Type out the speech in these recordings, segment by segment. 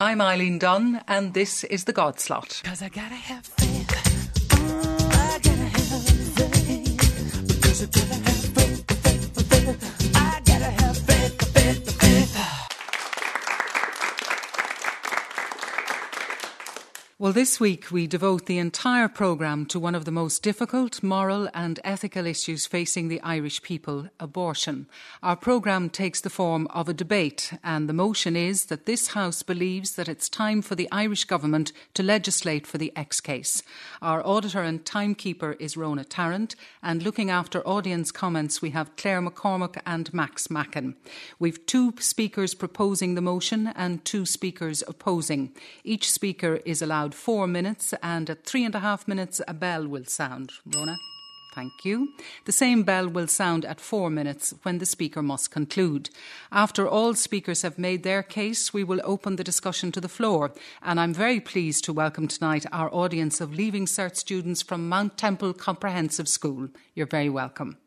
I'm Eileen Dunne, and this is the God Slot. Well, this week we devote the entire programme to one of the most difficult moral and ethical issues facing the Irish people abortion. Our programme takes the form of a debate, and the motion is that this House believes that it's time for the Irish Government to legislate for the X case. Our auditor and timekeeper is Rona Tarrant, and looking after audience comments, we have Claire McCormack and Max Mackin. We've two speakers proposing the motion and two speakers opposing. Each speaker is allowed four minutes, and at three and a half minutes, a bell will sound. Rona? Thank you. The same bell will sound at four minutes when the speaker must conclude. After all speakers have made their case, we will open the discussion to the floor. And I'm very pleased to welcome tonight our audience of Leaving Cert students from Mount Temple Comprehensive School. You're very welcome.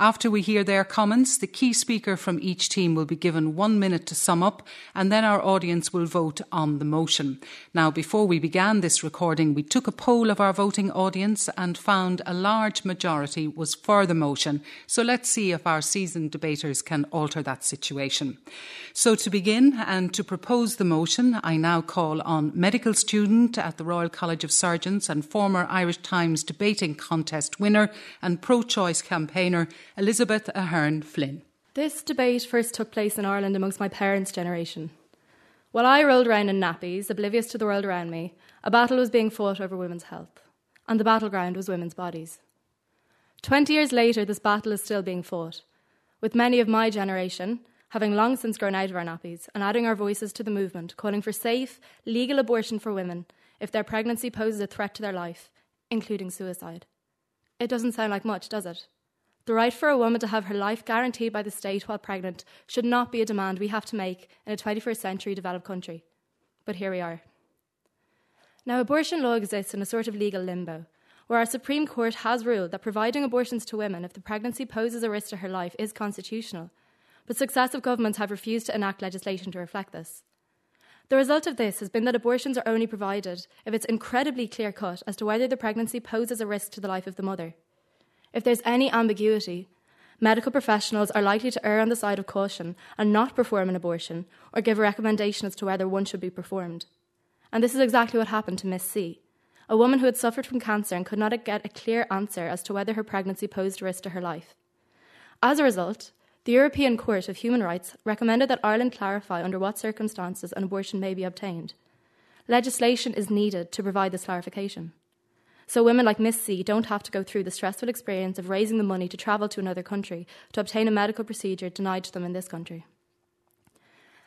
After we hear their comments, the key speaker from each team will be given one minute to sum up, and then our audience will vote on the motion. Now, before we began this recording, we took a poll of our voting audience and found a large majority was for the motion. So let's see if our seasoned debaters can alter that situation. So, to begin and to propose the motion, I now call on medical student at the Royal College of Surgeons and former Irish Times debating contest winner and pro choice campaigner Elizabeth Ahern Flynn. This debate first took place in Ireland amongst my parents' generation. While I rolled around in nappies, oblivious to the world around me, a battle was being fought over women's health, and the battleground was women's bodies. Twenty years later, this battle is still being fought, with many of my generation having long since grown out of our nappies and adding our voices to the movement, calling for safe, legal abortion for women if their pregnancy poses a threat to their life, including suicide. It doesn't sound like much, does it? The right for a woman to have her life guaranteed by the state while pregnant should not be a demand we have to make in a 21st century developed country. But here we are. Now, abortion law exists in a sort of legal limbo, where our Supreme Court has ruled that providing abortions to women if the pregnancy poses a risk to her life is constitutional, but successive governments have refused to enact legislation to reflect this. The result of this has been that abortions are only provided if it's incredibly clear cut as to whether the pregnancy poses a risk to the life of the mother. If there's any ambiguity, medical professionals are likely to err on the side of caution and not perform an abortion or give a recommendation as to whether one should be performed. And this is exactly what happened to Miss C, a woman who had suffered from cancer and could not get a clear answer as to whether her pregnancy posed a risk to her life. As a result, the European Court of Human Rights recommended that Ireland clarify under what circumstances an abortion may be obtained. Legislation is needed to provide this clarification. So women like Miss C don't have to go through the stressful experience of raising the money to travel to another country to obtain a medical procedure denied to them in this country.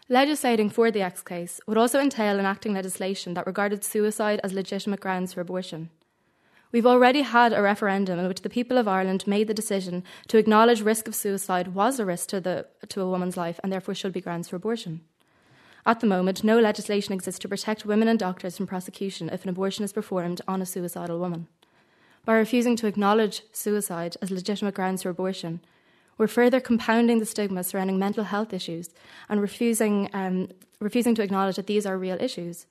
Legislating for the X case would also entail enacting legislation that regarded suicide as legitimate grounds for abortion. We've already had a referendum in which the people of Ireland made the decision to acknowledge risk of suicide was a risk to, the, to a woman's life and therefore should be grounds for abortion. At the moment, no legislation exists to protect women and doctors from prosecution if an abortion is performed on a suicidal woman. By refusing to acknowledge suicide as legitimate grounds for abortion, we're further compounding the stigma surrounding mental health issues and refusing, um, refusing to acknowledge that these are real issues.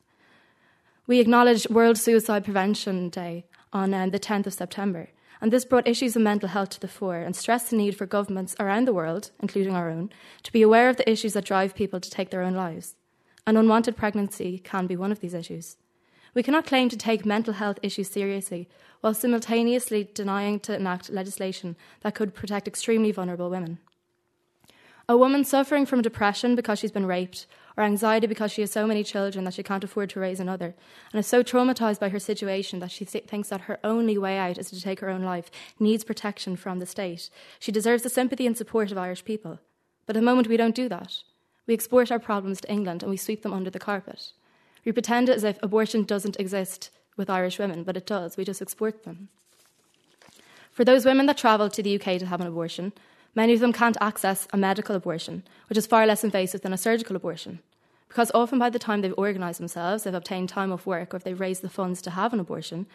We acknowledged World Suicide Prevention Day on um, the 10th of September, and this brought issues of mental health to the fore and stressed the need for governments around the world, including our own, to be aware of the issues that drive people to take their own lives. An unwanted pregnancy can be one of these issues. We cannot claim to take mental health issues seriously while simultaneously denying to enact legislation that could protect extremely vulnerable women. A woman suffering from depression because she's been raped, or anxiety because she has so many children that she can't afford to raise another, and is so traumatized by her situation that she th- thinks that her only way out is to take her own life, needs protection from the state. She deserves the sympathy and support of Irish people. But at the moment, we don't do that. We export our problems to England and we sweep them under the carpet. We pretend as if abortion doesn't exist with Irish women, but it does. We just export them. For those women that travel to the UK to have an abortion, many of them can't access a medical abortion, which is far less invasive than a surgical abortion. Because often by the time they've organised themselves, they've obtained time off work, or if they've raised the funds to have an abortion,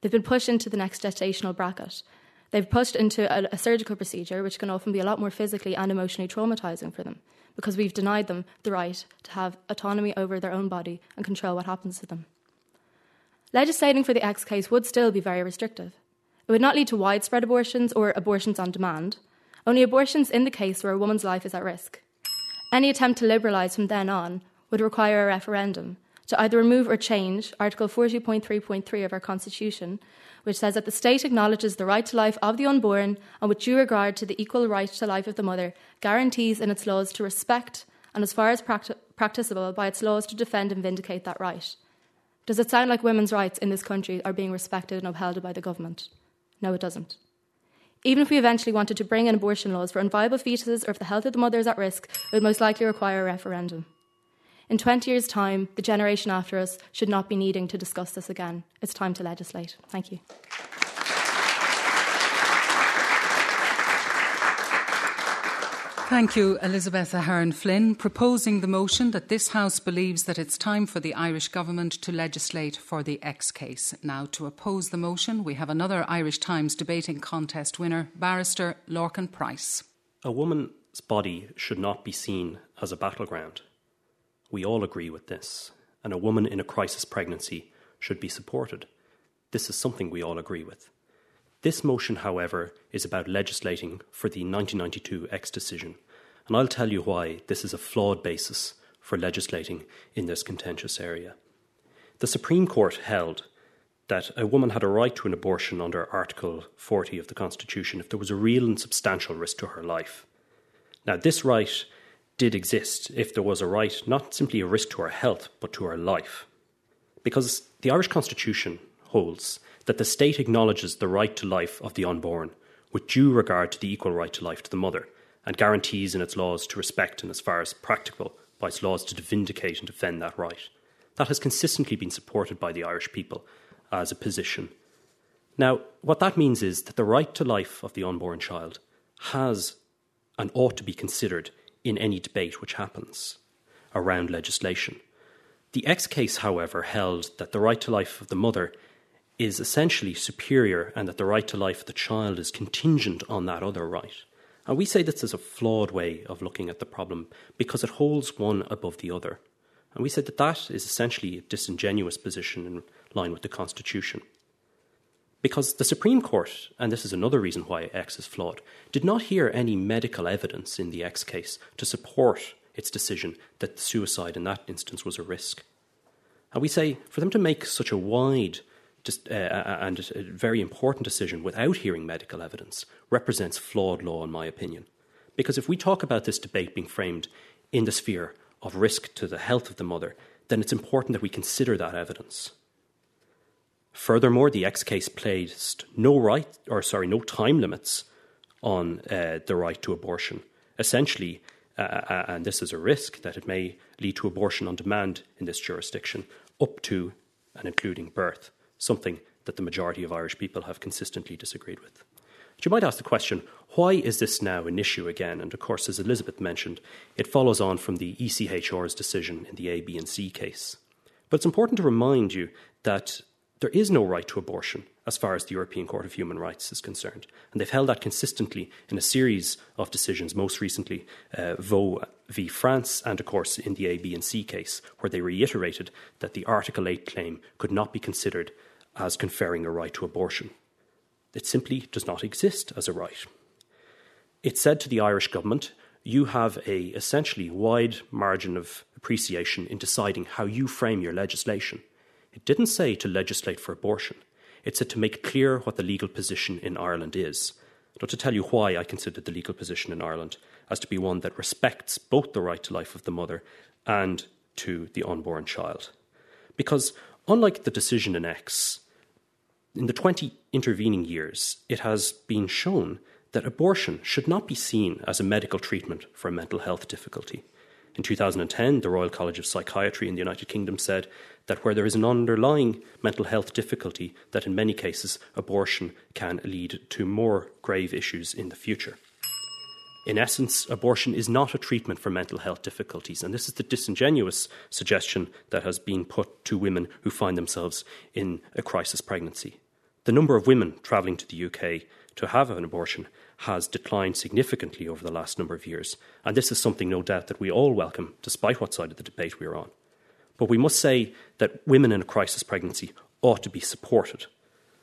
they've been pushed into the next gestational bracket. They've pushed into a, a surgical procedure, which can often be a lot more physically and emotionally traumatising for them because we've denied them the right to have autonomy over their own body and control what happens to them. Legislating for the X case would still be very restrictive. It would not lead to widespread abortions or abortions on demand, only abortions in the case where a woman's life is at risk. Any attempt to liberalise from then on would require a referendum to either remove or change Article 40.3.3 of our Constitution, which says that the state acknowledges the right to life of the unborn and, with due regard to the equal right to life of the mother, guarantees in its laws to respect and, as far as practi- practicable, by its laws to defend and vindicate that right. Does it sound like women's rights in this country are being respected and upheld by the government? No, it doesn't. Even if we eventually wanted to bring in abortion laws for unviable fetuses or if the health of the mother is at risk, it would most likely require a referendum. In 20 years' time, the generation after us should not be needing to discuss this again. It's time to legislate. Thank you. Thank you, Elizabeth Ahern Flynn, proposing the motion that this House believes that it's time for the Irish Government to legislate for the X case. Now, to oppose the motion, we have another Irish Times debating contest winner, barrister Lorcan Price. A woman's body should not be seen as a battleground. We all agree with this, and a woman in a crisis pregnancy should be supported. This is something we all agree with. This motion, however, is about legislating for the 1992 X decision, and I'll tell you why this is a flawed basis for legislating in this contentious area. The Supreme Court held that a woman had a right to an abortion under Article 40 of the Constitution if there was a real and substantial risk to her life. Now, this right did exist if there was a right, not simply a risk to her health, but to her life. Because the Irish Constitution holds that the state acknowledges the right to life of the unborn, with due regard to the equal right to life to the mother, and guarantees in its laws to respect and, as far as practicable, by its laws to vindicate and defend that right. That has consistently been supported by the Irish people as a position. Now, what that means is that the right to life of the unborn child has and ought to be considered in any debate which happens around legislation. The X case, however, held that the right to life of the mother is essentially superior and that the right to life of the child is contingent on that other right. And we say this is a flawed way of looking at the problem because it holds one above the other. And we said that that is essentially a disingenuous position in line with the Constitution. Because the Supreme Court, and this is another reason why X is flawed, did not hear any medical evidence in the X case to support its decision that suicide in that instance was a risk. And we say for them to make such a wide just, uh, and a very important decision without hearing medical evidence represents flawed law, in my opinion. Because if we talk about this debate being framed in the sphere of risk to the health of the mother, then it's important that we consider that evidence. Furthermore, the X case placed no right, or sorry, no time limits on uh, the right to abortion. Essentially, uh, uh, and this is a risk that it may lead to abortion on demand in this jurisdiction, up to and including birth, something that the majority of Irish people have consistently disagreed with. But you might ask the question why is this now an issue again? And of course, as Elizabeth mentioned, it follows on from the ECHR's decision in the A, B, and C case. But it's important to remind you that there is no right to abortion as far as the European Court of Human Rights is concerned. And they've held that consistently in a series of decisions, most recently uh, Vo v France, and of course in the A, B, and C case, where they reiterated that the Article 8 claim could not be considered as conferring a right to abortion. It simply does not exist as a right. It said to the Irish government, you have a essentially wide margin of appreciation in deciding how you frame your legislation. It didn't say to legislate for abortion. It said to make clear what the legal position in Ireland is. Not to tell you why I consider the legal position in Ireland as to be one that respects both the right to life of the mother and to the unborn child. Because, unlike the decision in X, in the 20 intervening years, it has been shown that abortion should not be seen as a medical treatment for a mental health difficulty. In 2010, the Royal College of Psychiatry in the United Kingdom said that where there is an underlying mental health difficulty, that in many cases abortion can lead to more grave issues in the future. In essence, abortion is not a treatment for mental health difficulties, and this is the disingenuous suggestion that has been put to women who find themselves in a crisis pregnancy. The number of women travelling to the UK to have an abortion has declined significantly over the last number of years, and this is something, no doubt, that we all welcome, despite what side of the debate we are on. But we must say that women in a crisis pregnancy ought to be supported.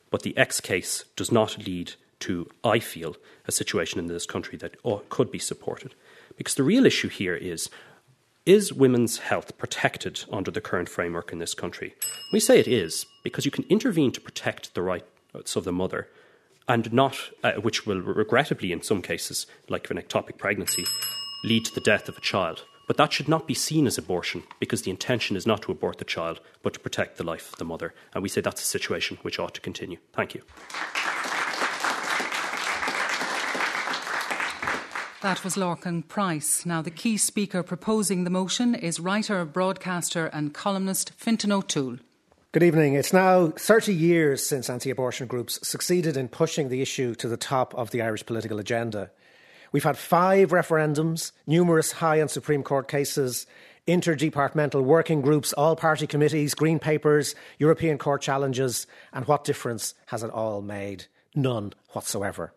But the X case does not lead to, I feel, a situation in this country that ought, could be supported. Because the real issue here is is women's health protected under the current framework in this country? We say it is because you can intervene to protect the rights of the mother and not, uh, which will regrettably, in some cases, like an ectopic pregnancy, lead to the death of a child. But that should not be seen as abortion because the intention is not to abort the child, but to protect the life of the mother. And we say that's a situation which ought to continue. Thank you. That was Lorcan Price. Now, the key speaker proposing the motion is writer, broadcaster, and columnist Fintan O'Toole. Good evening. It's now 30 years since anti abortion groups succeeded in pushing the issue to the top of the Irish political agenda. We've had five referendums, numerous High and Supreme Court cases, interdepartmental working groups, all party committees, green papers, European Court challenges, and what difference has it all made? None whatsoever.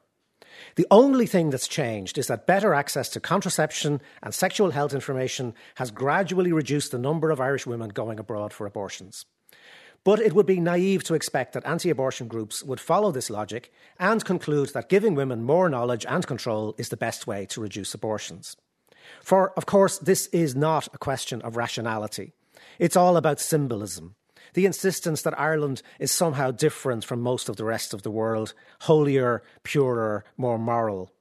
The only thing that's changed is that better access to contraception and sexual health information has gradually reduced the number of Irish women going abroad for abortions. But it would be naive to expect that anti abortion groups would follow this logic and conclude that giving women more knowledge and control is the best way to reduce abortions. For, of course, this is not a question of rationality. It's all about symbolism. The insistence that Ireland is somehow different from most of the rest of the world, holier, purer, more moral.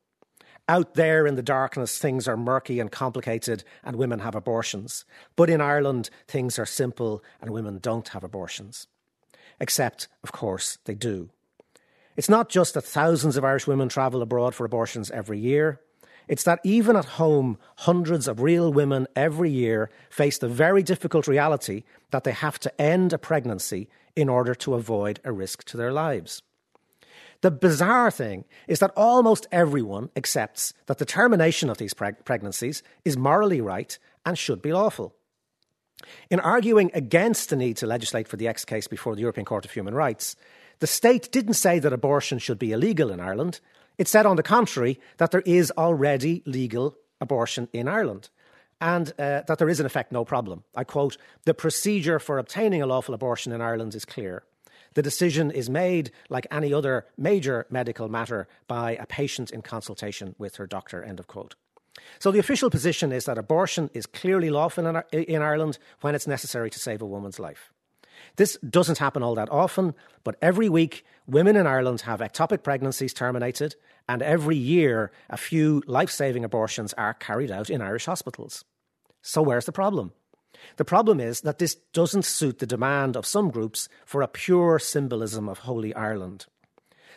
Out there in the darkness, things are murky and complicated, and women have abortions. But in Ireland, things are simple, and women don't have abortions. Except, of course, they do. It's not just that thousands of Irish women travel abroad for abortions every year. It's that even at home, hundreds of real women every year face the very difficult reality that they have to end a pregnancy in order to avoid a risk to their lives. The bizarre thing is that almost everyone accepts that the termination of these preg- pregnancies is morally right and should be lawful. In arguing against the need to legislate for the X case before the European Court of Human Rights, the state didn't say that abortion should be illegal in Ireland. It said, on the contrary, that there is already legal abortion in Ireland and uh, that there is, in effect, no problem. I quote The procedure for obtaining a lawful abortion in Ireland is clear. The decision is made, like any other major medical matter, by a patient in consultation with her doctor. End of quote. So the official position is that abortion is clearly lawful in, in Ireland when it's necessary to save a woman's life. This doesn't happen all that often, but every week women in Ireland have ectopic pregnancies terminated, and every year a few life saving abortions are carried out in Irish hospitals. So where's the problem? The problem is that this doesn't suit the demand of some groups for a pure symbolism of Holy Ireland.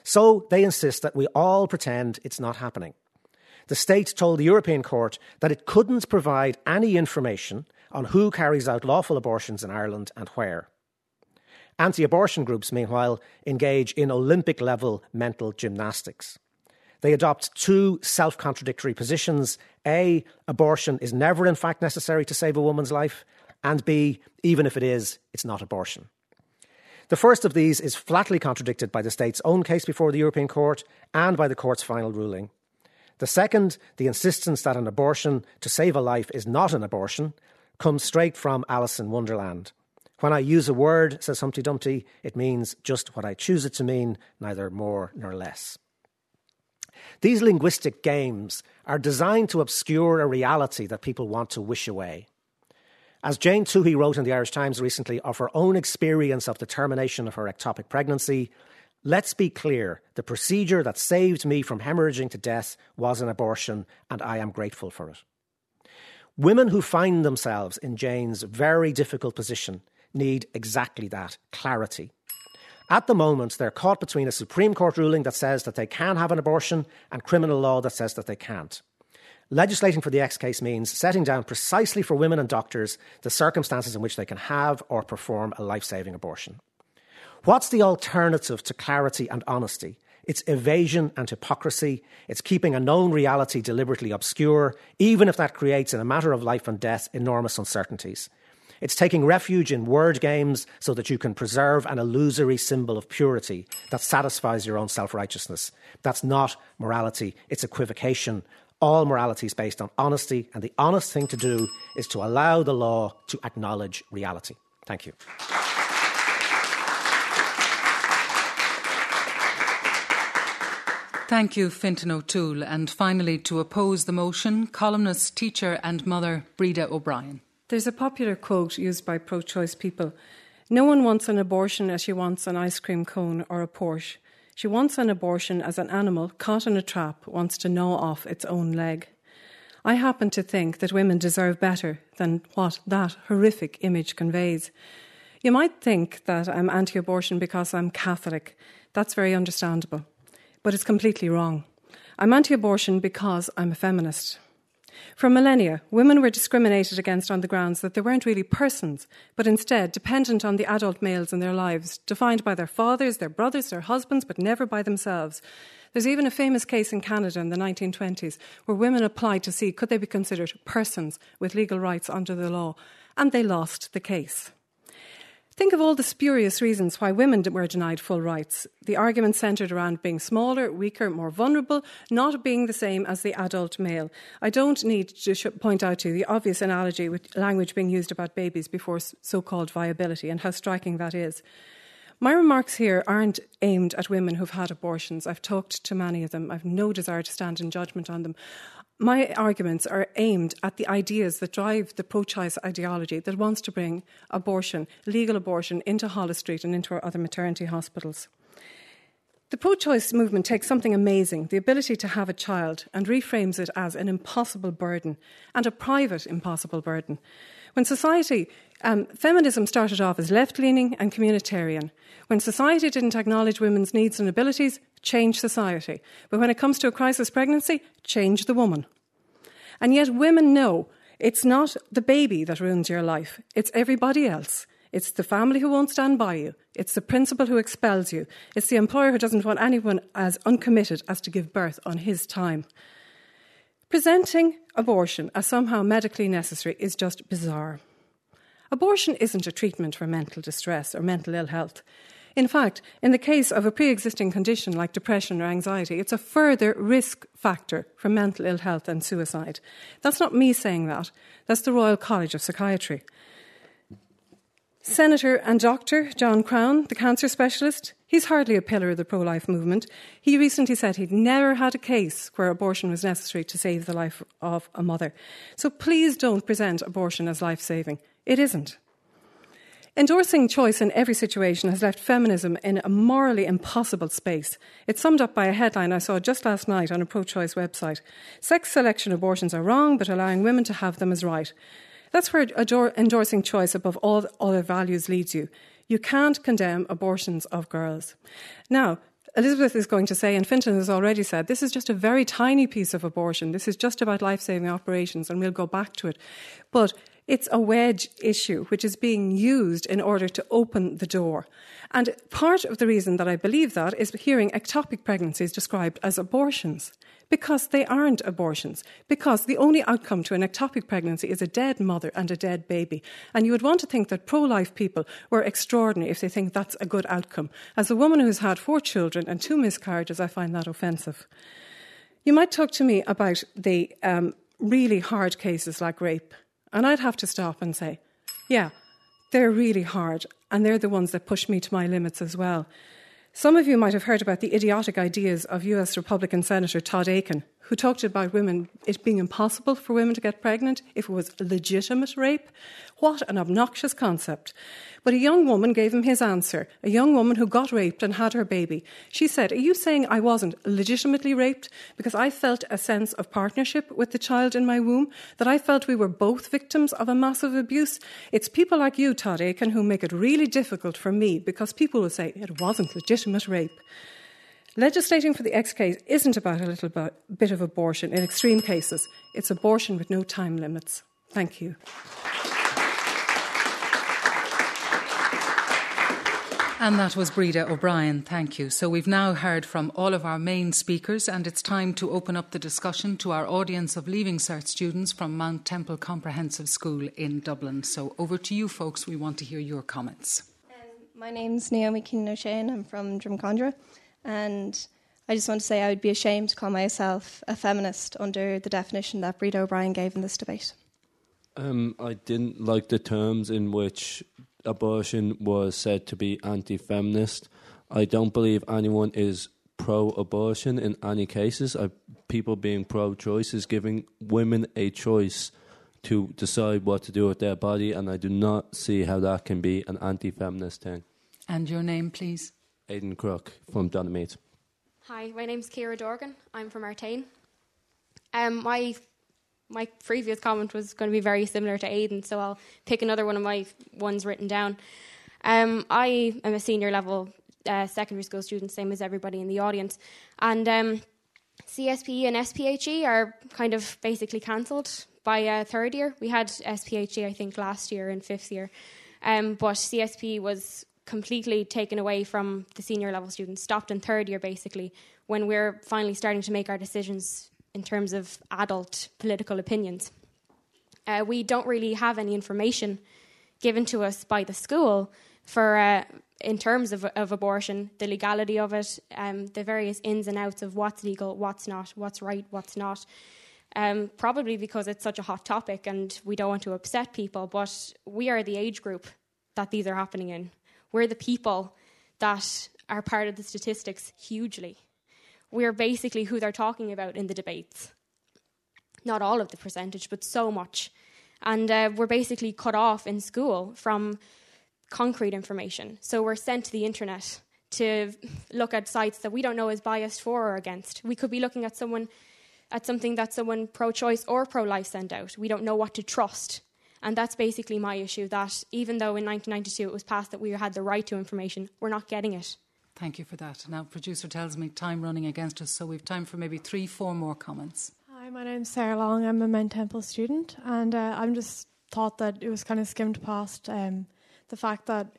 So they insist that we all pretend it's not happening. The state told the European Court that it couldn't provide any information on who carries out lawful abortions in Ireland and where. Anti abortion groups, meanwhile, engage in Olympic level mental gymnastics. They adopt two self contradictory positions A, abortion is never in fact necessary to save a woman's life, and B, even if it is, it's not abortion. The first of these is flatly contradicted by the state's own case before the European Court and by the court's final ruling. The second, the insistence that an abortion to save a life is not an abortion, comes straight from Alice in Wonderland. When I use a word, says Humpty Dumpty, it means just what I choose it to mean, neither more nor less. These linguistic games are designed to obscure a reality that people want to wish away. As Jane Toohey wrote in the Irish Times recently of her own experience of the termination of her ectopic pregnancy, let's be clear the procedure that saved me from hemorrhaging to death was an abortion, and I am grateful for it. Women who find themselves in Jane's very difficult position need exactly that clarity. At the moment, they're caught between a Supreme Court ruling that says that they can have an abortion and criminal law that says that they can't. Legislating for the X case means setting down precisely for women and doctors the circumstances in which they can have or perform a life saving abortion. What's the alternative to clarity and honesty? It's evasion and hypocrisy. It's keeping a known reality deliberately obscure, even if that creates, in a matter of life and death, enormous uncertainties. It's taking refuge in word games so that you can preserve an illusory symbol of purity that satisfies your own self righteousness. That's not morality, it's equivocation. All morality is based on honesty, and the honest thing to do is to allow the law to acknowledge reality. Thank you. Thank you, Fintan O'Toole. And finally, to oppose the motion, columnist, teacher, and mother Breda O'Brien. There's a popular quote used by pro choice people No one wants an abortion as she wants an ice cream cone or a Porsche. She wants an abortion as an animal caught in a trap wants to gnaw off its own leg. I happen to think that women deserve better than what that horrific image conveys. You might think that I'm anti abortion because I'm Catholic. That's very understandable. But it's completely wrong. I'm anti abortion because I'm a feminist. For millennia, women were discriminated against on the grounds that they weren't really persons, but instead dependent on the adult males in their lives, defined by their fathers, their brothers, their husbands, but never by themselves. There's even a famous case in Canada in the 1920s where women applied to see could they be considered persons with legal rights under the law, and they lost the case. Think of all the spurious reasons why women were denied full rights. The argument centred around being smaller, weaker, more vulnerable, not being the same as the adult male. I don't need to point out to you the obvious analogy with language being used about babies before so called viability and how striking that is. My remarks here aren't aimed at women who've had abortions. I've talked to many of them. I've no desire to stand in judgment on them. My arguments are aimed at the ideas that drive the pro choice ideology that wants to bring abortion, legal abortion, into Holles Street and into our other maternity hospitals. The pro choice movement takes something amazing, the ability to have a child, and reframes it as an impossible burden and a private impossible burden. When society, um, feminism started off as left leaning and communitarian. When society didn't acknowledge women's needs and abilities, change society. But when it comes to a crisis pregnancy, change the woman. And yet, women know it's not the baby that ruins your life, it's everybody else. It's the family who won't stand by you. It's the principal who expels you. It's the employer who doesn't want anyone as uncommitted as to give birth on his time. Presenting abortion as somehow medically necessary is just bizarre. Abortion isn't a treatment for mental distress or mental ill health. In fact, in the case of a pre existing condition like depression or anxiety, it's a further risk factor for mental ill health and suicide. That's not me saying that, that's the Royal College of Psychiatry. Senator and Dr. John Crown, the cancer specialist, he's hardly a pillar of the pro life movement. He recently said he'd never had a case where abortion was necessary to save the life of a mother. So please don't present abortion as life saving. It isn't. Endorsing choice in every situation has left feminism in a morally impossible space. It's summed up by a headline I saw just last night on a pro choice website Sex selection abortions are wrong, but allowing women to have them is right. That's where ador- endorsing choice above all other values leads you. You can't condemn abortions of girls. Now, Elizabeth is going to say, and Fintan has already said, this is just a very tiny piece of abortion. This is just about life saving operations, and we'll go back to it. But it's a wedge issue which is being used in order to open the door. And part of the reason that I believe that is hearing ectopic pregnancies described as abortions. Because they aren't abortions. Because the only outcome to an ectopic pregnancy is a dead mother and a dead baby. And you would want to think that pro life people were extraordinary if they think that's a good outcome. As a woman who's had four children and two miscarriages, I find that offensive. You might talk to me about the um, really hard cases like rape and I'd have to stop and say, yeah, they're really hard, and they're the ones that push me to my limits as well. Some of you might have heard about the idiotic ideas of US Republican Senator Todd Akin, who talked about women, it being impossible for women to get pregnant if it was legitimate rape. What an obnoxious concept. But a young woman gave him his answer, a young woman who got raped and had her baby. She said, Are you saying I wasn't legitimately raped because I felt a sense of partnership with the child in my womb, that I felt we were both victims of a massive abuse? It's people like you, Todd Akin, who make it really difficult for me because people will say it wasn't legitimate rape. Legislating for the X case isn't about a little bit of abortion in extreme cases. It's abortion with no time limits. Thank you. And that was Breda O'Brien, thank you. So we've now heard from all of our main speakers, and it's time to open up the discussion to our audience of Leaving Cert students from Mount Temple Comprehensive School in Dublin. So over to you, folks. We want to hear your comments. Um, my name's Naomi Keenan O'Shane. I'm from Drumcondra. And I just want to say I would be ashamed to call myself a feminist under the definition that Breda O'Brien gave in this debate. Um, I didn't like the terms in which abortion was said to be anti feminist. I don't believe anyone is pro abortion in any cases. I, people being pro choice is giving women a choice to decide what to do with their body, and I do not see how that can be an anti feminist thing. And your name, please? Aidan Crook from Donaghmede. Hi, my name's Kira Dorgan. I'm from Artane. Um, my my previous comment was going to be very similar to Aidan, so I'll pick another one of my ones written down. Um, I am a senior level uh, secondary school student, same as everybody in the audience, and um, CSPE and SPHE are kind of basically cancelled by uh, third year. We had SPHE, I think, last year in fifth year, um, but CSPE was completely taken away from the senior level students, stopped in third year basically, when we're finally starting to make our decisions in terms of adult political opinions. Uh, we don't really have any information given to us by the school for uh, in terms of, of abortion, the legality of it, um, the various ins and outs of what's legal, what's not, what's right, what's not. Um, probably because it's such a hot topic and we don't want to upset people, but we are the age group that these are happening in. We're the people that are part of the statistics hugely. We're basically who they're talking about in the debates. Not all of the percentage, but so much. And uh, we're basically cut off in school from concrete information. So we're sent to the internet to look at sites that we don't know is biased for or against. We could be looking at someone at something that someone pro-choice or pro-life sent out. We don't know what to trust. And that's basically my issue that even though in 1992 it was passed that we had the right to information, we're not getting it. Thank you for that. Now, producer tells me time running against us, so we've time for maybe three, four more comments. Hi, my name's Sarah Long. I'm a Mount Temple student, and uh, I'm just thought that it was kind of skimmed past um, the fact that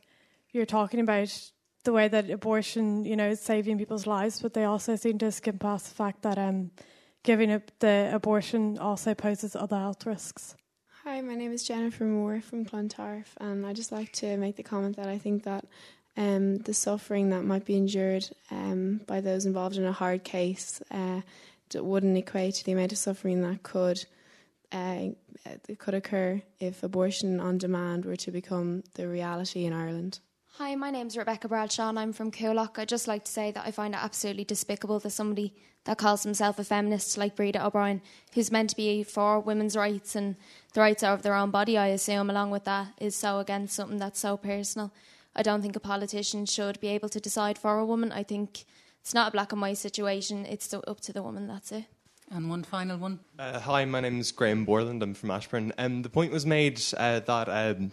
you're talking about the way that abortion, you know, is saving people's lives, but they also seem to skim past the fact that um, giving up the abortion also poses other health risks. Hi, my name is Jennifer Moore from Clontarf, and I'd just like to make the comment that I think that um, the suffering that might be endured um, by those involved in a hard case uh, wouldn't equate to the amount of suffering that could uh, could occur if abortion on demand were to become the reality in Ireland. Hi, my name's Rebecca Bradshaw and I'm from Coolock. I'd just like to say that I find it absolutely despicable that somebody that calls himself a feminist like Breda O'Brien, who's meant to be for women's rights and the rights of their own body, I assume, along with that, is so against something that's so personal. I don't think a politician should be able to decide for a woman. I think it's not a black and white situation, it's up to the woman, that's it. And one final one. Uh, hi, my name's Graham Borland. I'm from Ashburn. Um, the point was made uh, that um,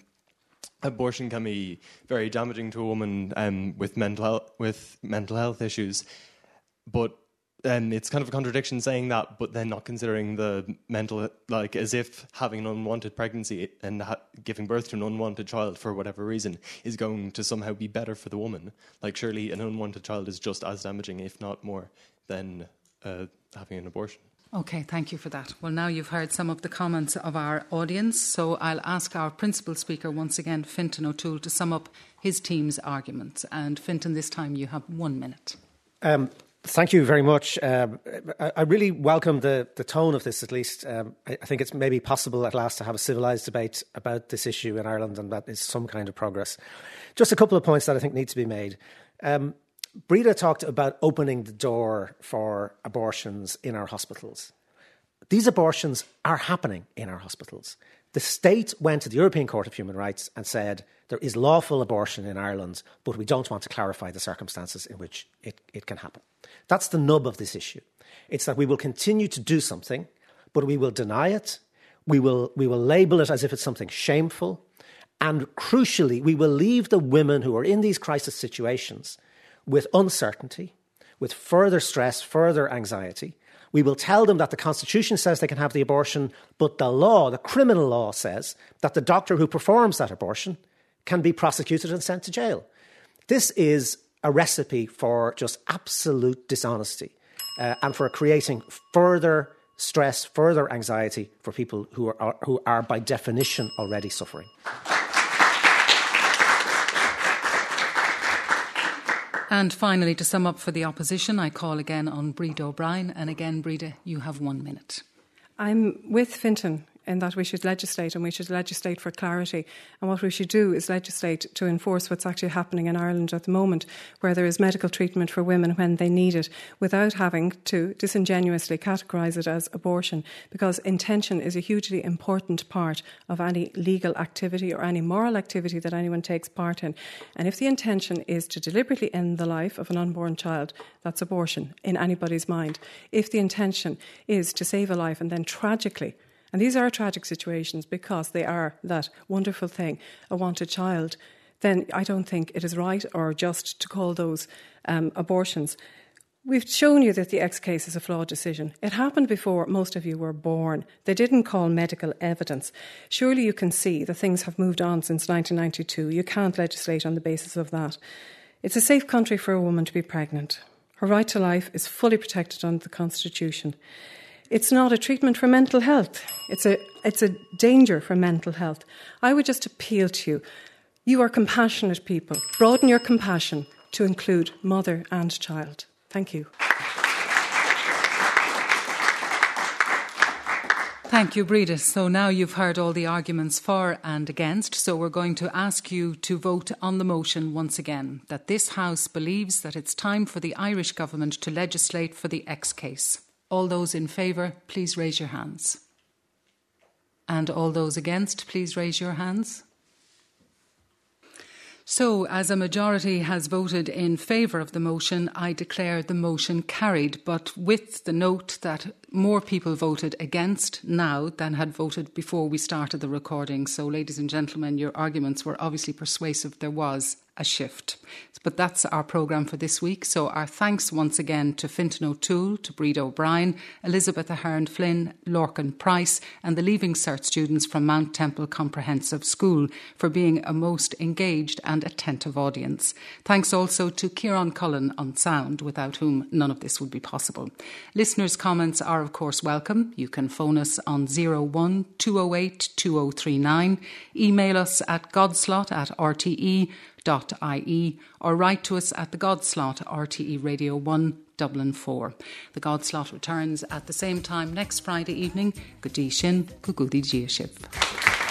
abortion can be very damaging to a woman um, with mental health, with mental health issues, but um, it's kind of a contradiction saying that, but then not considering the mental, like as if having an unwanted pregnancy and ha- giving birth to an unwanted child for whatever reason is going to somehow be better for the woman. Like surely an unwanted child is just as damaging, if not more, than uh, having an abortion. Okay, thank you for that. Well, now you've heard some of the comments of our audience, so I'll ask our principal speaker once again, Fintan O'Toole, to sum up his team's arguments. And Fintan, this time you have one minute. Um, Thank you very much. Um, I, I, really welcome the, the tone of this, at least. Um, I, I, think it's maybe possible at last to have a civilised debate about this issue in Ireland, and that is some kind of progress. Just a couple of points that I think need to be made. Um, Breda talked about opening the door for abortions in our hospitals. These abortions are happening in our hospitals. The state went to the European Court of Human Rights and said there is lawful abortion in Ireland, but we don't want to clarify the circumstances in which it, it can happen. That's the nub of this issue. It's that we will continue to do something, but we will deny it. We will, we will label it as if it's something shameful. And crucially, we will leave the women who are in these crisis situations with uncertainty, with further stress, further anxiety. We will tell them that the Constitution says they can have the abortion, but the law, the criminal law, says that the doctor who performs that abortion can be prosecuted and sent to jail. This is a recipe for just absolute dishonesty uh, and for creating further stress, further anxiety for people who are, who are by definition already suffering. And finally, to sum up for the opposition, I call again on Breda O'Brien. And again, Breda, you have one minute. I'm with Fintan in that we should legislate and we should legislate for clarity. And what we should do is legislate to enforce what's actually happening in Ireland at the moment, where there is medical treatment for women when they need it, without having to disingenuously categorise it as abortion, because intention is a hugely important part of any legal activity or any moral activity that anyone takes part in. And if the intention is to deliberately end the life of an unborn child, that's abortion in anybody's mind. If the intention is to save a life and then tragically and these are tragic situations because they are that wonderful thing, a wanted child. Then I don't think it is right or just to call those um, abortions. We've shown you that the X case is a flawed decision. It happened before most of you were born. They didn't call medical evidence. Surely you can see that things have moved on since 1992. You can't legislate on the basis of that. It's a safe country for a woman to be pregnant. Her right to life is fully protected under the Constitution. It's not a treatment for mental health. It's a, it's a danger for mental health. I would just appeal to you. You are compassionate people. Broaden your compassion to include mother and child. Thank you. Thank you, Breda. So now you've heard all the arguments for and against. So we're going to ask you to vote on the motion once again that this House believes that it's time for the Irish Government to legislate for the X case. All those in favour, please raise your hands. And all those against, please raise your hands. So, as a majority has voted in favour of the motion, I declare the motion carried, but with the note that more people voted against now than had voted before we started the recording. So, ladies and gentlemen, your arguments were obviously persuasive. There was a shift. But that's our programme for this week. So our thanks once again to Fintan O'Toole, to Breda O'Brien, Elizabeth Ahern Flynn, Lorcan Price, and the Leaving Cert students from Mount Temple Comprehensive School for being a most engaged and attentive audience. Thanks also to Kieran Cullen on sound, without whom none of this would be possible. Listeners' comments are, of course, welcome. You can phone us on 01 208 2039, email us at godslot at rte ie or write to us at the Godslot RTE Radio 1 Dublin 4. The Godslot returns at the same time next Friday evening. Good Gudi Shin, Kugudi